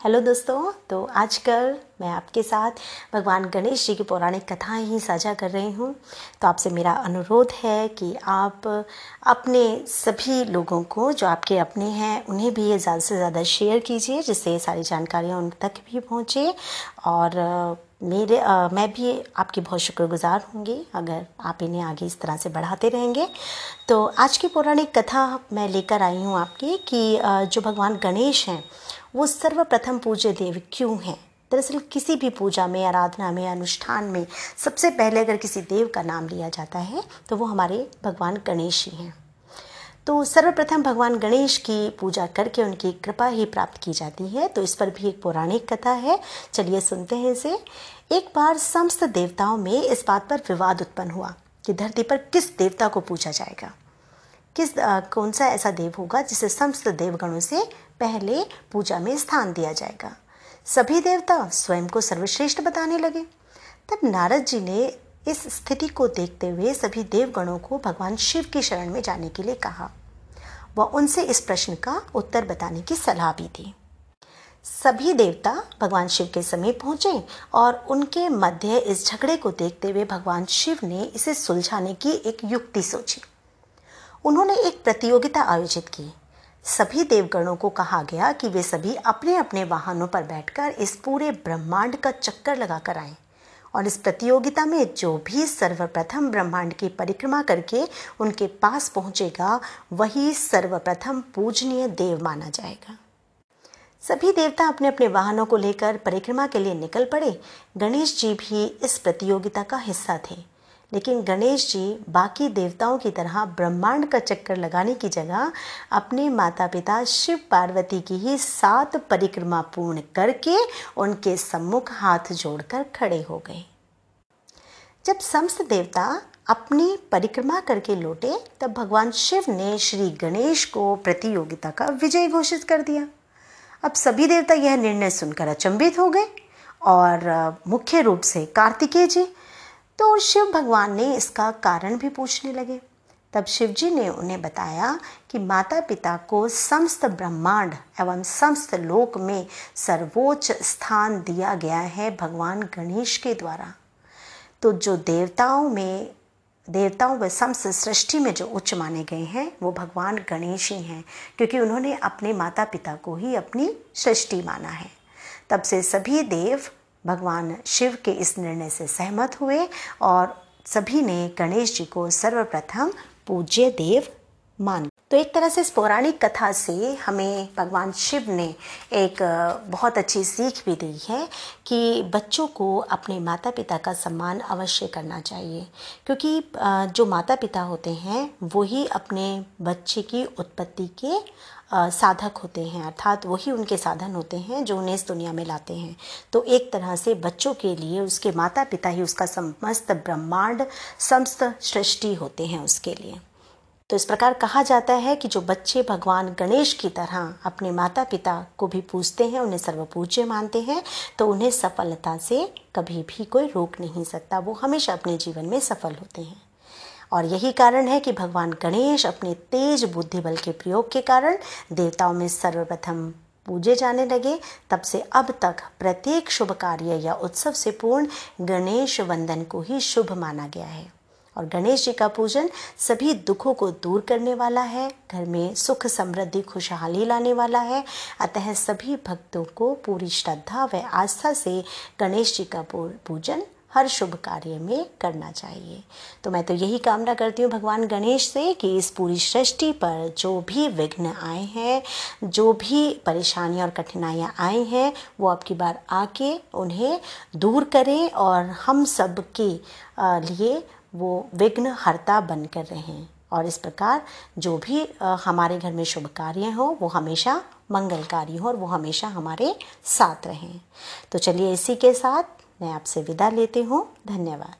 Hello दोस्तों तो आजकल मैं आपके साथ भगवान गणेश जी की पौराणिक कथाएँ ही साझा कर रही हूँ। तो आपसे मेरा अनुरोध है कि आप अपने सभी लोगों को जो आपके अपने हैं उन्हें भी ये ज़्यादा से ज़्यादा शेयर कीजिए जिससे ये सारी जानकारियाँ उन तक भी पहुँचे। और मेरे आ, मैं भी आपकी बहुत शुक्रगुजार होंगी अगर आप इन्हें आगे इस तरह से बढ़ाते रहेंगे। तो आज की पौराणिक कथा मैं लेकर आई हूँ आपकी कि जो भगवान गणेश हैं वो सर्वप्रथम पूज्य देव क्यों हैं? दरअसल किसी भी पूजा में, आराधना में, अनुष्ठान में सबसे पहले अगर किसी देव का नाम लिया जाता है तो वो हमारे भगवान गणेश ही हैं। तो सर्वप्रथम भगवान गणेश की पूजा करके उनकी कृपा ही प्राप्त की जाती है। तो इस पर भी एक पौराणिक कथा है। चलिए सुनते हैं इसे। एक बार समस्त देवताओं में इस बात पर विवाद उत्पन्न हुआ कि धरती पर किस देवता को पूजा जाएगा। किस कौन सा ऐसा देव होगा जिसे समस्त देवगणों से पहले पूजा में स्थान दिया जाएगा। सभी देवता स्वयं को सर्वश्रेष्ठ बताने लगे। तब नारद जी ने इस स्थिति को देखते हुए सभी देवगणों को भगवान शिव की शरण में जाने के लिए कहा। वह उनसे इस प्रश्न का उत्तर बताने की सलाह भी दी। सभी देवता भगवान शिव के समीप पहुँचे और उनके मध्य इस झगड़े को देखते हुए भगवान शिव ने इसे सुलझाने की एक युक्ति सोची। उन्होंने एक प्रतियोगिता आयोजित की। सभी देवगणों को कहा गया कि वे सभी अपने अपने वाहनों पर बैठकर इस पूरे ब्रह्मांड का चक्कर लगाकर आए और इस प्रतियोगिता में जो भी सर्वप्रथम ब्रह्मांड की परिक्रमा करके उनके पास पहुंचेगा, वही सर्वप्रथम पूजनीय देव माना जाएगा। सभी देवता अपने अपने वाहनों को लेकर परिक्रमा के लिए निकल पड़े। गणेश जी भी इस प्रतियोगिता का हिस्सा थे। लेकिन गणेश जी बाकी देवताओं की तरह ब्रह्मांड का चक्कर लगाने की जगह अपने माता पिता शिव पार्वती की ही सात परिक्रमा पूर्ण करके उनके सम्मुख हाथ जोड़कर खड़े हो गए। जब समस्त देवता अपनी परिक्रमा करके लौटे, तब भगवान शिव ने श्री गणेश को प्रतियोगिता का विजय घोषित कर दिया। अब सभी देवता यह निर्णय सुनकर अचंभित हो गए और मुख्य रूप से कार्तिकेय जी तो शिव भगवान ने इसका कारण भी पूछने लगे। तब शिव जी ने उन्हें बताया कि माता पिता को समस्त ब्रह्मांड एवं समस्त लोक में सर्वोच्च स्थान दिया गया है भगवान गणेश के द्वारा। तो जो देवताओं में, देवताओं व समस्त सृष्टि में जो उच्च माने गए हैं, वो भगवान गणेश ही हैं, क्योंकि उन्होंने अपने माता पिता को ही अपनी सृष्टि माना है। तब से सभी देव भगवान शिव के इस निर्णय से सहमत हुए और सभी ने गणेश जी को सर्वप्रथम पूज्य देव मान तो एक तरह से इस पौराणिक कथा से हमें भगवान शिव ने एक बहुत अच्छी सीख भी दी है कि बच्चों को अपने माता पिता का सम्मान अवश्य करना चाहिए। क्योंकि जो माता पिता होते हैं, वही अपने बच्चे की उत्पत्ति के साधक होते हैं, अर्थात वही उनके साधन होते हैं जो उन्हें इस दुनिया में लाते हैं। तो एक तरह से बच्चों के लिए उसके माता पिता ही उसका समस्त ब्रह्मांड, समस्त सृष्टि होते हैं उसके लिए। तो इस प्रकार कहा जाता है कि जो बच्चे भगवान गणेश की तरह अपने माता पिता को भी पूजते हैं, उन्हें सर्वपूज्य मानते हैं तो उन्हें सफलता से कभी भी कोई रोक नहीं सकता। वो हमेशा अपने जीवन में सफल होते हैं। और यही कारण है कि भगवान गणेश अपने तेज बुद्धि बल के प्रयोग के कारण देवताओं में सर्वप्रथम पूजे जाने लगे। तब से अब तक प्रत्येक शुभ कार्य या उत्सव से पूर्ण गणेश वंदन को ही शुभ माना गया है। और गणेश जी का पूजन सभी दुखों को दूर करने वाला है, घर में सुख समृद्धि, खुशहाली लाने वाला है। अतः सभी भक्तों को पूरी श्रद्धा व आस्था से गणेश जी का पूजन हर शुभ कार्य में करना चाहिए। तो मैं तो यही कामना करती हूँ भगवान गणेश से कि इस पूरी सृष्टि पर जो भी विघ्न आए हैं, जो भी परेशानियाँ और कठिनाइयाँ आई हैं, वो आपकी बार आके उन्हें दूर करें और हम सब के लिए वो विघ्न, हरता बनकर रहें। और इस प्रकार जो भी हमारे घर में शुभ कार्य हो, वो हमेशा मंगलकारी हो और वो हमेशा हमारे साथ रहें। तो चलिए इसी के साथ मैं आपसे विदा लेती हूँ। धन्यवाद।